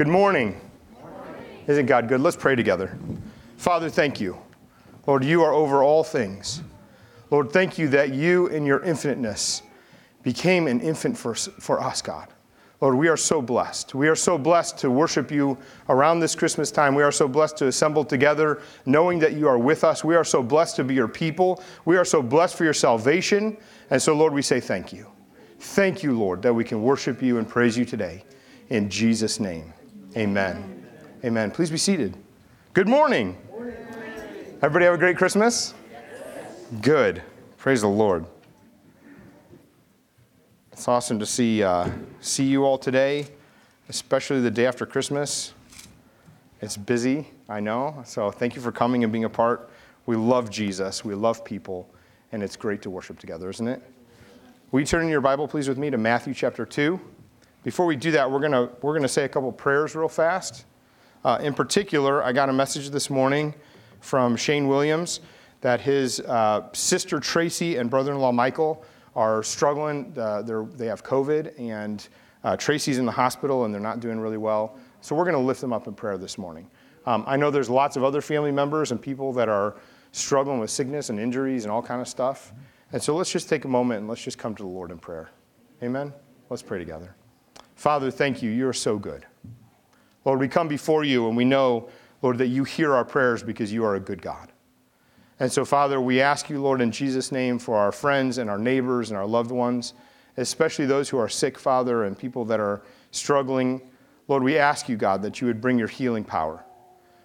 Good morning. Isn't God good? Let's pray together. Father, thank you. Lord, you are over all things. Lord, thank you that you, in your infiniteness, became an infant for, for us, God. Lord, we are so blessed. We are so blessed to worship you around this Christmas time. We are so blessed to assemble together knowing that you are with us. We are so blessed to be your people. We are so blessed for your salvation. And so, Lord, we say thank you. Thank you, Lord, that we can worship you and praise you today. In Jesus' name, amen. Amen. Please be seated. Good morning. Everybody have a great Christmas? Good. Praise the Lord. It's awesome to see, uh, see you all today, especially the day after Christmas. It's busy, I know. So thank you for coming and being a part. We love Jesus, we love people, and it's great to worship together, isn't it? Will you turn in your Bible, please, with me to Matthew chapter 2? Before we do that, we're going we're gonna say a couple prayers real fast. Uh, in particular, I got a message this morning from Shane Williams that his uh, sister Tracy and brother in law Michael are struggling. Uh, they have COVID, and uh, Tracy's in the hospital, and they're not doing really well. So we're going to lift them up in prayer this morning. Um, I know there's lots of other family members and people that are struggling with sickness and injuries and all kind of stuff. And so let's just take a moment and let's just come to the Lord in prayer. Amen. Let's pray together. Father, thank you. You're so good. Lord, we come before you and we know, Lord, that you hear our prayers because you are a good God. And so, Father, we ask you, Lord, in Jesus' name, for our friends and our neighbors and our loved ones, especially those who are sick, Father, and people that are struggling. Lord, we ask you, God, that you would bring your healing power.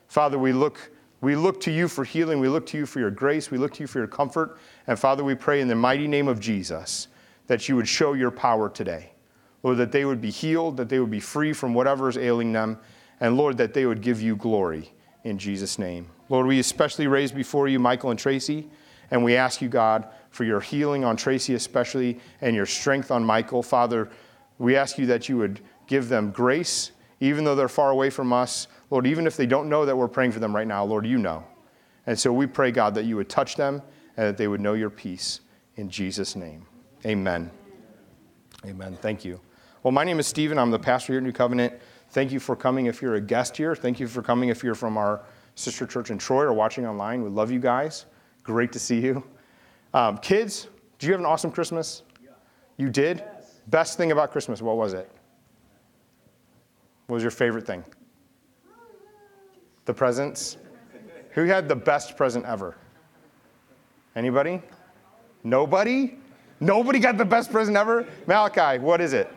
Father, we look, we look to you for healing. We look to you for your grace. We look to you for your comfort. And Father, we pray in the mighty name of Jesus that you would show your power today. Lord, that they would be healed, that they would be free from whatever is ailing them, and Lord, that they would give you glory in Jesus' name. Lord, we especially raise before you Michael and Tracy, and we ask you, God, for your healing on Tracy, especially, and your strength on Michael. Father, we ask you that you would give them grace, even though they're far away from us. Lord, even if they don't know that we're praying for them right now, Lord, you know. And so we pray, God, that you would touch them and that they would know your peace. In Jesus' name, amen. Amen. Thank you. Well, my name is Stephen. I'm the pastor here at New Covenant. Thank you for coming if you're a guest here. Thank you for coming if you're from our sister church in Troy or watching online. We love you guys. Great to see you. Um, kids, do you have an awesome Christmas? Yeah. You did? Yes. Best thing about Christmas, what was it? What was your favorite thing? The presents? Who had the best present ever? Anybody? Nobody? Nobody got the best present ever? Malachi, what is it?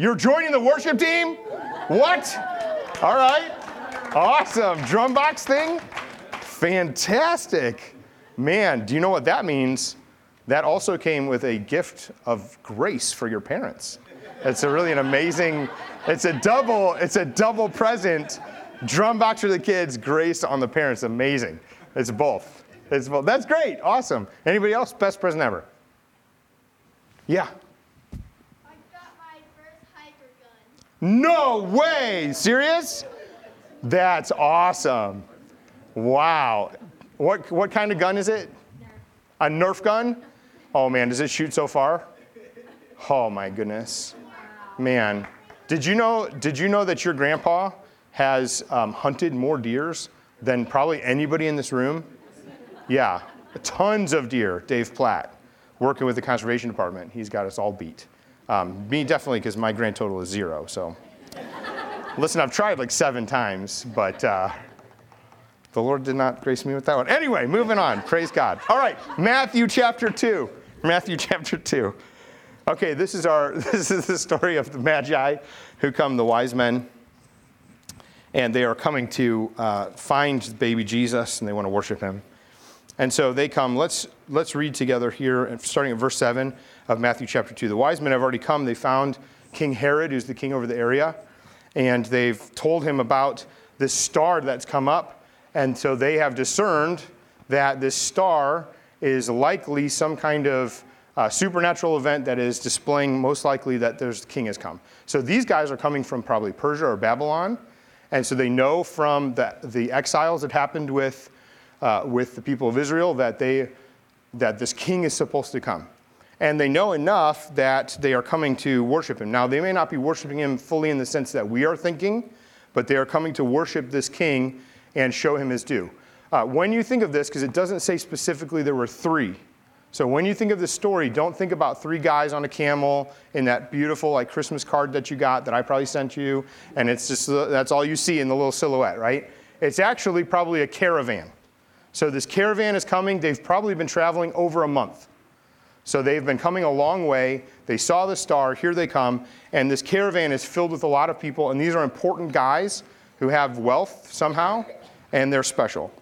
You're joining the worship team? What? All right. Awesome. Drum box thing? Fantastic. Man, do you know what that means? That also came with a gift of grace for your parents. It's a really an amazing, it's a double, it's a double present. Drum box for the kids, grace on the parents. Amazing. It's both. It's both. That's great. Awesome. Anybody else? Best present ever? Yeah. No way! Serious? That's awesome. Wow. What, what kind of gun is it? A Nerf gun? Oh man, does it shoot so far? Oh my goodness. Man. Did you know, did you know that your grandpa has um, hunted more deers than probably anybody in this room? Yeah, tons of deer, Dave Platt, working with the conservation department. He's got us all beat. Um, me definitely, because my grand total is zero. So, listen, I've tried like seven times, but uh, the Lord did not grace me with that one. Anyway, moving on. Praise God. All right, Matthew chapter two. Matthew chapter two. Okay, this is our this is the story of the Magi who come, the wise men, and they are coming to uh, find baby Jesus, and they want to worship him. And so they come. Let's let's read together here, starting at verse seven of Matthew chapter 2. The wise men have already come. They found King Herod, who's the king over the area, and they've told him about this star that's come up. And so they have discerned that this star is likely some kind of uh, supernatural event that is displaying most likely that there's the king has come. So these guys are coming from probably Persia or Babylon. And so they know from the, the exiles that happened with, uh, with the people of Israel that, they, that this king is supposed to come. and they know enough that they are coming to worship him. Now, they may not be worshiping him fully in the sense that we are thinking, but they are coming to worship this king and show him his due. Uh, when you think of this, because it doesn't say specifically there were three. So when you think of this story, don't think about three guys on a camel in that beautiful like Christmas card that you got that I probably sent you, and it's just that's all you see in the little silhouette, right? It's actually probably a caravan. So this caravan is coming. They've probably been traveling over a month. So they've been coming a long way. They saw the star. Here they come. And this caravan is filled with a lot of people. And these are important guys who have wealth somehow, and they're special.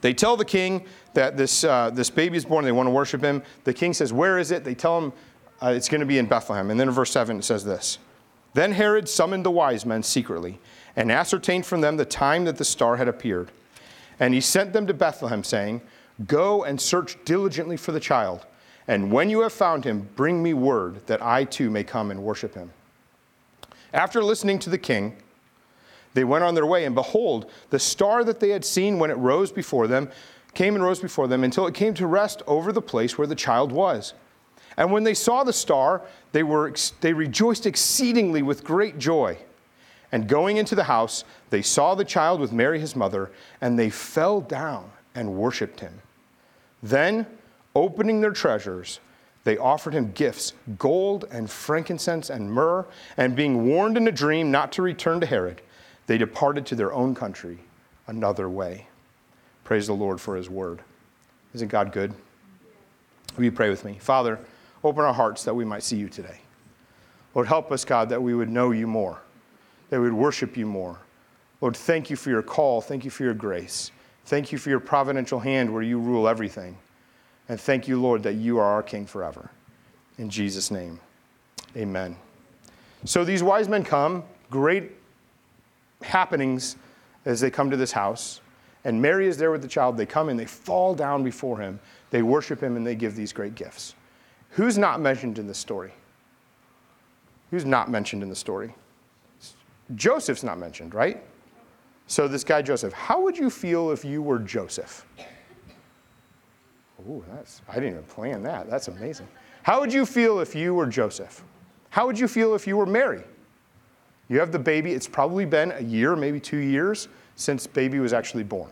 They tell the king that this, uh, this baby is born. They want to worship him. The king says, Where is it? They tell him uh, it's going to be in Bethlehem. And then in verse 7, it says this Then Herod summoned the wise men secretly and ascertained from them the time that the star had appeared. And he sent them to Bethlehem, saying, Go and search diligently for the child. And when you have found him, bring me word that I too may come and worship him. After listening to the king, they went on their way, and behold, the star that they had seen when it rose before them came and rose before them until it came to rest over the place where the child was. And when they saw the star, they, were, they rejoiced exceedingly with great joy. And going into the house, they saw the child with Mary his mother, and they fell down and worshiped him. Then, opening their treasures, they offered him gifts gold and frankincense and myrrh, and being warned in a dream not to return to Herod, they departed to their own country another way. Praise the Lord for his word. Isn't God good? Will you pray with me? Father, open our hearts that we might see you today. Lord, help us, God, that we would know you more, that we would worship you more. Lord, thank you for your call. Thank you for your grace. Thank you for your providential hand where you rule everything. And thank you, Lord, that you are our King forever. In Jesus' name, amen. So these wise men come, great happenings as they come to this house. And Mary is there with the child. They come and they fall down before him. They worship him and they give these great gifts. Who's not mentioned in this story? Who's not mentioned in the story? Joseph's not mentioned, right? So, this guy Joseph, how would you feel if you were Joseph? Ooh, that's, I didn't even plan that. That's amazing. How would you feel if you were Joseph? How would you feel if you were Mary? You have the baby, it's probably been a year, maybe two years since baby was actually born.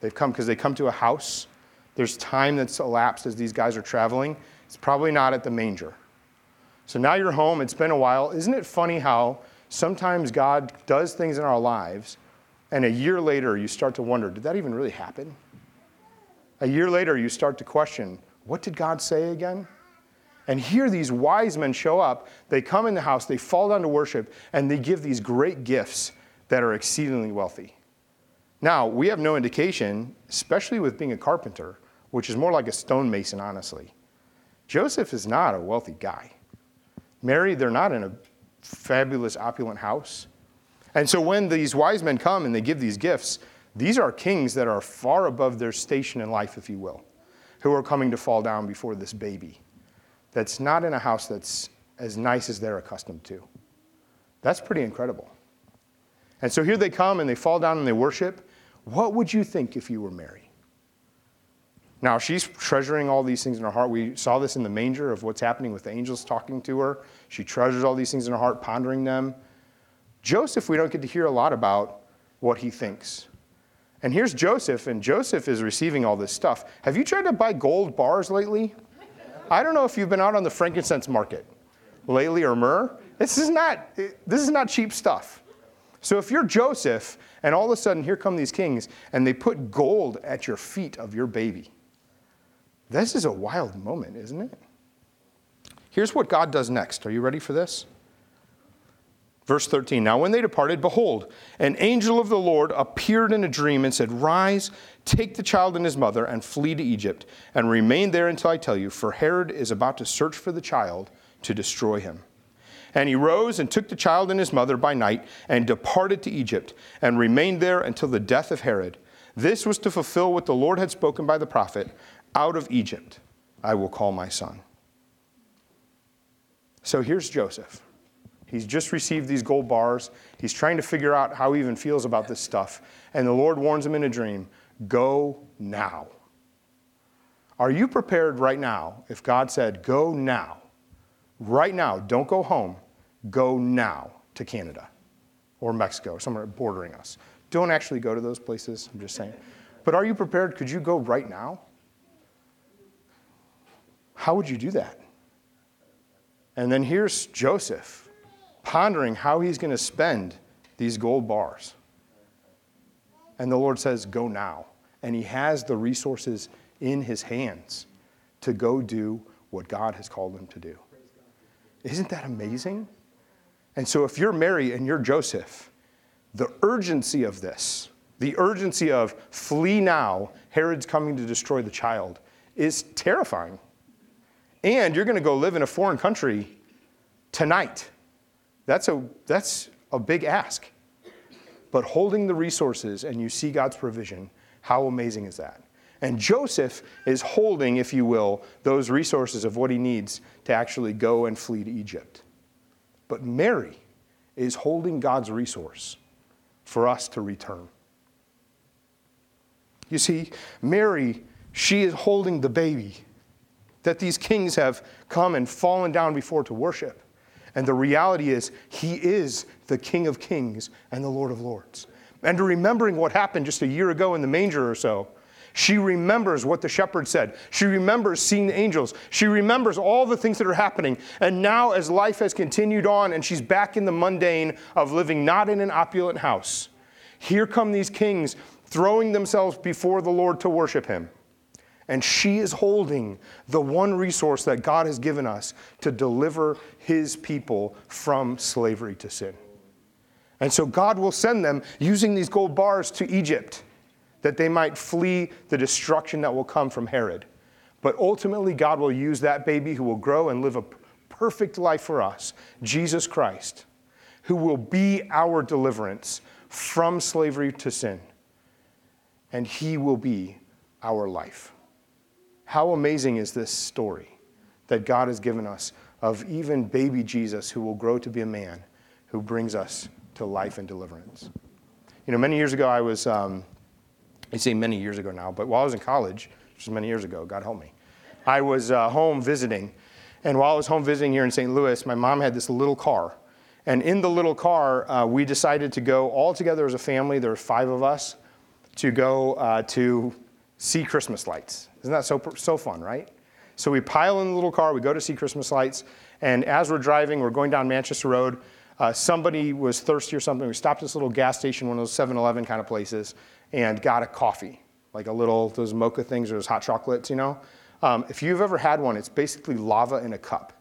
They've come because they come to a house. There's time that's elapsed as these guys are traveling. It's probably not at the manger. So now you're home, it's been a while. Isn't it funny how sometimes God does things in our lives, and a year later you start to wonder, did that even really happen? A year later you start to question, what did God say again? And here these wise men show up. They come in the house, they fall down to worship, and they give these great gifts that are exceedingly wealthy. Now, we have no indication, especially with being a carpenter, which is more like a stonemason, honestly. Joseph is not a wealthy guy. Mary, they're not in a fabulous, opulent house. And so when these wise men come and they give these gifts, these are kings that are far above their station in life, if you will, who are coming to fall down before this baby that's not in a house that's as nice as they're accustomed to. That's pretty incredible. And so here they come and they fall down and they worship. What would you think if you were Mary? Now, she's treasuring all these things in her heart. We saw this in the manger of what's happening with the angels talking to her. She treasures all these things in her heart, pondering them. Joseph, we don't get to hear a lot about what he thinks. And here's Joseph, and Joseph is receiving all this stuff. Have you tried to buy gold bars lately? I don't know if you've been out on the frankincense market lately or myrrh. This is not, this is not cheap stuff. So if you're Joseph and all of a sudden here come these kings and they put gold at your feet of your baby, this is a wild moment, isn't it? Here's what God does next. Are you ready for this? Verse 13 Now, when they departed, behold, an angel of the Lord appeared in a dream and said, Rise, take the child and his mother, and flee to Egypt, and remain there until I tell you, for Herod is about to search for the child to destroy him. And he rose and took the child and his mother by night, and departed to Egypt, and remained there until the death of Herod. This was to fulfill what the Lord had spoken by the prophet Out of Egypt I will call my son. So here's Joseph He's just received these gold bars. He's trying to figure out how he even feels about this stuff. And the Lord warns him in a dream go now. Are you prepared right now if God said, go now, right now, don't go home, go now to Canada or Mexico, or somewhere bordering us? Don't actually go to those places, I'm just saying. But are you prepared? Could you go right now? How would you do that? And then here's Joseph pondering how he's going to spend these gold bars. And the Lord says, Go now. And he has the resources in his hands to go do what God has called him to do. Isn't that amazing? And so, if you're Mary and you're Joseph, the urgency of this, the urgency of flee now, Herod's coming to destroy the child, is terrifying. And you're going to go live in a foreign country tonight. That's a, that's a big ask. But holding the resources and you see God's provision, how amazing is that? And Joseph is holding, if you will, those resources of what he needs to actually go and flee to Egypt. But Mary is holding God's resource for us to return. You see, Mary, she is holding the baby that these kings have come and fallen down before to worship. And the reality is, he is the King of kings and the Lord of lords. And remembering what happened just a year ago in the manger or so, she remembers what the shepherd said. She remembers seeing the angels. She remembers all the things that are happening. And now, as life has continued on and she's back in the mundane of living not in an opulent house, here come these kings throwing themselves before the Lord to worship him. And she is holding the one resource that God has given us to deliver his people from slavery to sin. And so God will send them using these gold bars to Egypt that they might flee the destruction that will come from Herod. But ultimately, God will use that baby who will grow and live a perfect life for us, Jesus Christ, who will be our deliverance from slavery to sin. And he will be our life. How amazing is this story that God has given us of even baby Jesus who will grow to be a man who brings us to life and deliverance? You know, many years ago, I was, um, I say many years ago now, but while I was in college, which was many years ago, God help me, I was uh, home visiting. And while I was home visiting here in St. Louis, my mom had this little car. And in the little car, uh, we decided to go all together as a family. There were five of us to go uh, to see Christmas lights. Isn't that so, so fun, right? So we pile in the little car, we go to see Christmas lights, and as we're driving, we're going down Manchester Road. Uh, somebody was thirsty or something. We stopped at this little gas station, one of those 7 Eleven kind of places, and got a coffee, like a little, those mocha things or those hot chocolates, you know? Um, if you've ever had one, it's basically lava in a cup.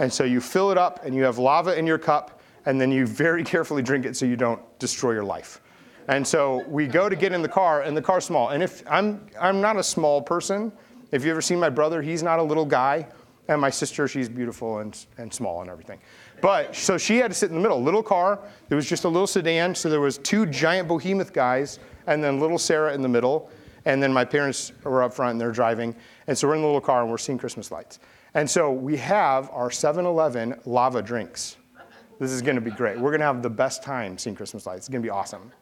and so you fill it up, and you have lava in your cup, and then you very carefully drink it so you don't destroy your life. And so we go to get in the car, and the car's small. And if I'm, I'm not a small person, if you've ever seen my brother, he's not a little guy. And my sister, she's beautiful and, and small and everything. But so she had to sit in the middle. Little car. It was just a little sedan. So there was two giant behemoth guys, and then little Sarah in the middle. And then my parents were up front and they're driving. And so we're in the little car and we're seeing Christmas lights. And so we have our 7 Eleven lava drinks. This is going to be great. We're going to have the best time seeing Christmas lights. It's going to be awesome.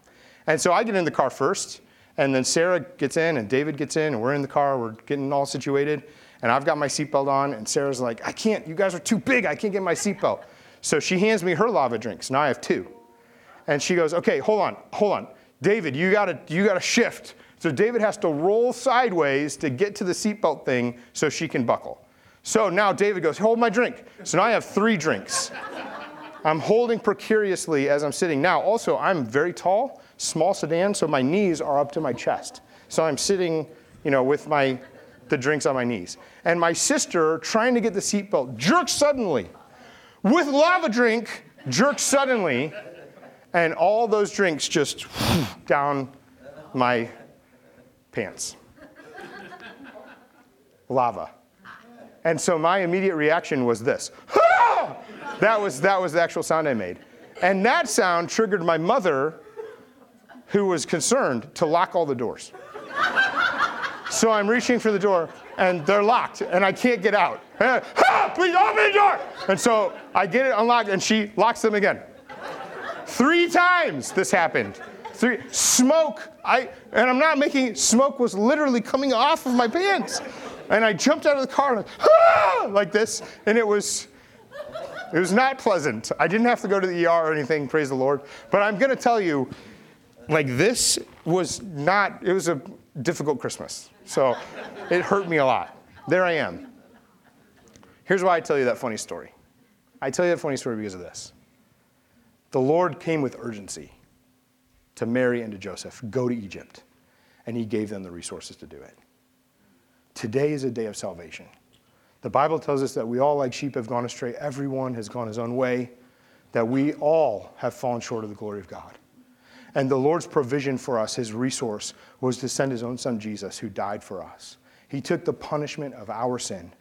And so I get in the car first, and then Sarah gets in, and David gets in, and we're in the car, we're getting all situated. And I've got my seatbelt on, and Sarah's like, I can't, you guys are too big, I can't get my seatbelt. So she hands me her lava drinks. Now I have two. And she goes, Okay, hold on, hold on. David, you gotta, you gotta shift. So David has to roll sideways to get to the seatbelt thing so she can buckle. So now David goes, Hold my drink. So now I have three drinks. I'm holding precariously as I'm sitting. Now, also, I'm very tall small sedan, so my knees are up to my chest. So I'm sitting, you know, with my the drinks on my knees. And my sister, trying to get the seatbelt, jerks suddenly. With lava drink, jerks suddenly, and all those drinks just down my pants. Lava. And so my immediate reaction was this. that was that was the actual sound I made. And that sound triggered my mother who was concerned to lock all the doors. so I'm reaching for the door, and they're locked, and I can't get out. Ah, please open the door! And so I get it unlocked, and she locks them again. Three times this happened. Three smoke. I and I'm not making smoke was literally coming off of my pants. And I jumped out of the car like, ah! like this, and it was it was not pleasant. I didn't have to go to the ER or anything, praise the Lord. But I'm going to tell you, like, this was not, it was a difficult Christmas. So it hurt me a lot. There I am. Here's why I tell you that funny story. I tell you that funny story because of this. The Lord came with urgency to Mary and to Joseph go to Egypt, and he gave them the resources to do it. Today is a day of salvation. The Bible tells us that we all, like sheep, have gone astray. Everyone has gone his own way, that we all have fallen short of the glory of God. And the Lord's provision for us, his resource, was to send his own son Jesus, who died for us. He took the punishment of our sin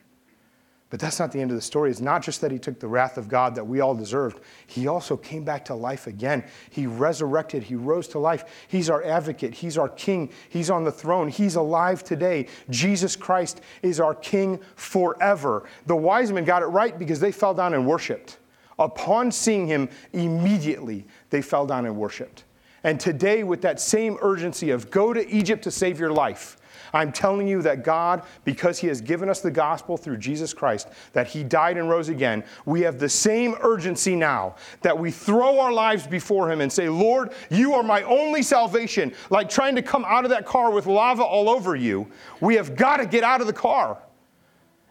but that's not the end of the story. It's not just that he took the wrath of God that we all deserved, he also came back to life again. He resurrected, he rose to life. He's our advocate, he's our king, he's on the throne, he's alive today. Jesus Christ is our king forever. The wise men got it right because they fell down and worshiped. Upon seeing him, immediately they fell down and worshiped. And today, with that same urgency of go to Egypt to save your life, I'm telling you that God, because He has given us the gospel through Jesus Christ, that He died and rose again, we have the same urgency now that we throw our lives before Him and say, Lord, you are my only salvation. Like trying to come out of that car with lava all over you, we have got to get out of the car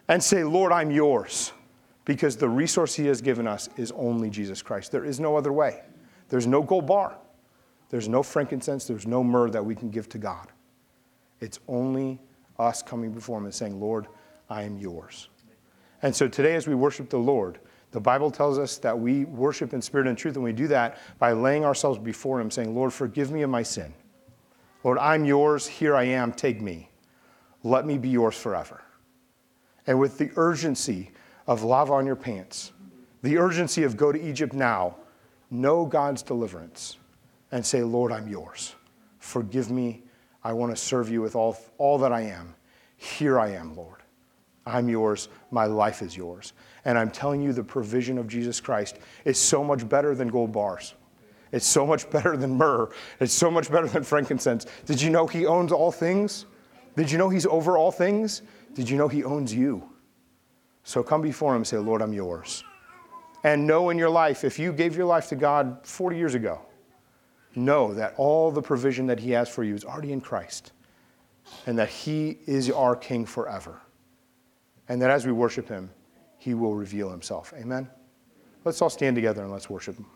and say, Lord, I'm yours. Because the resource He has given us is only Jesus Christ. There is no other way. There's no gold bar. There's no frankincense. There's no myrrh that we can give to God. It's only us coming before Him and saying, Lord, I am yours. And so today, as we worship the Lord, the Bible tells us that we worship in spirit and truth, and we do that by laying ourselves before Him, saying, Lord, forgive me of my sin. Lord, I'm yours. Here I am. Take me. Let me be yours forever. And with the urgency of lava on your pants, the urgency of go to Egypt now, know God's deliverance, and say, Lord, I'm yours. Forgive me I want to serve you with all, all that I am. Here I am, Lord. I'm yours. My life is yours. And I'm telling you, the provision of Jesus Christ is so much better than gold bars. It's so much better than myrrh. It's so much better than frankincense. Did you know He owns all things? Did you know He's over all things? Did you know He owns you? So come before Him and say, Lord, I'm yours. And know in your life, if you gave your life to God 40 years ago, know that all the provision that He has for you is already in Christ, and that He is our King forever. And that as we worship Him, He will reveal Himself. Amen? Let's all stand together and let's worship Him.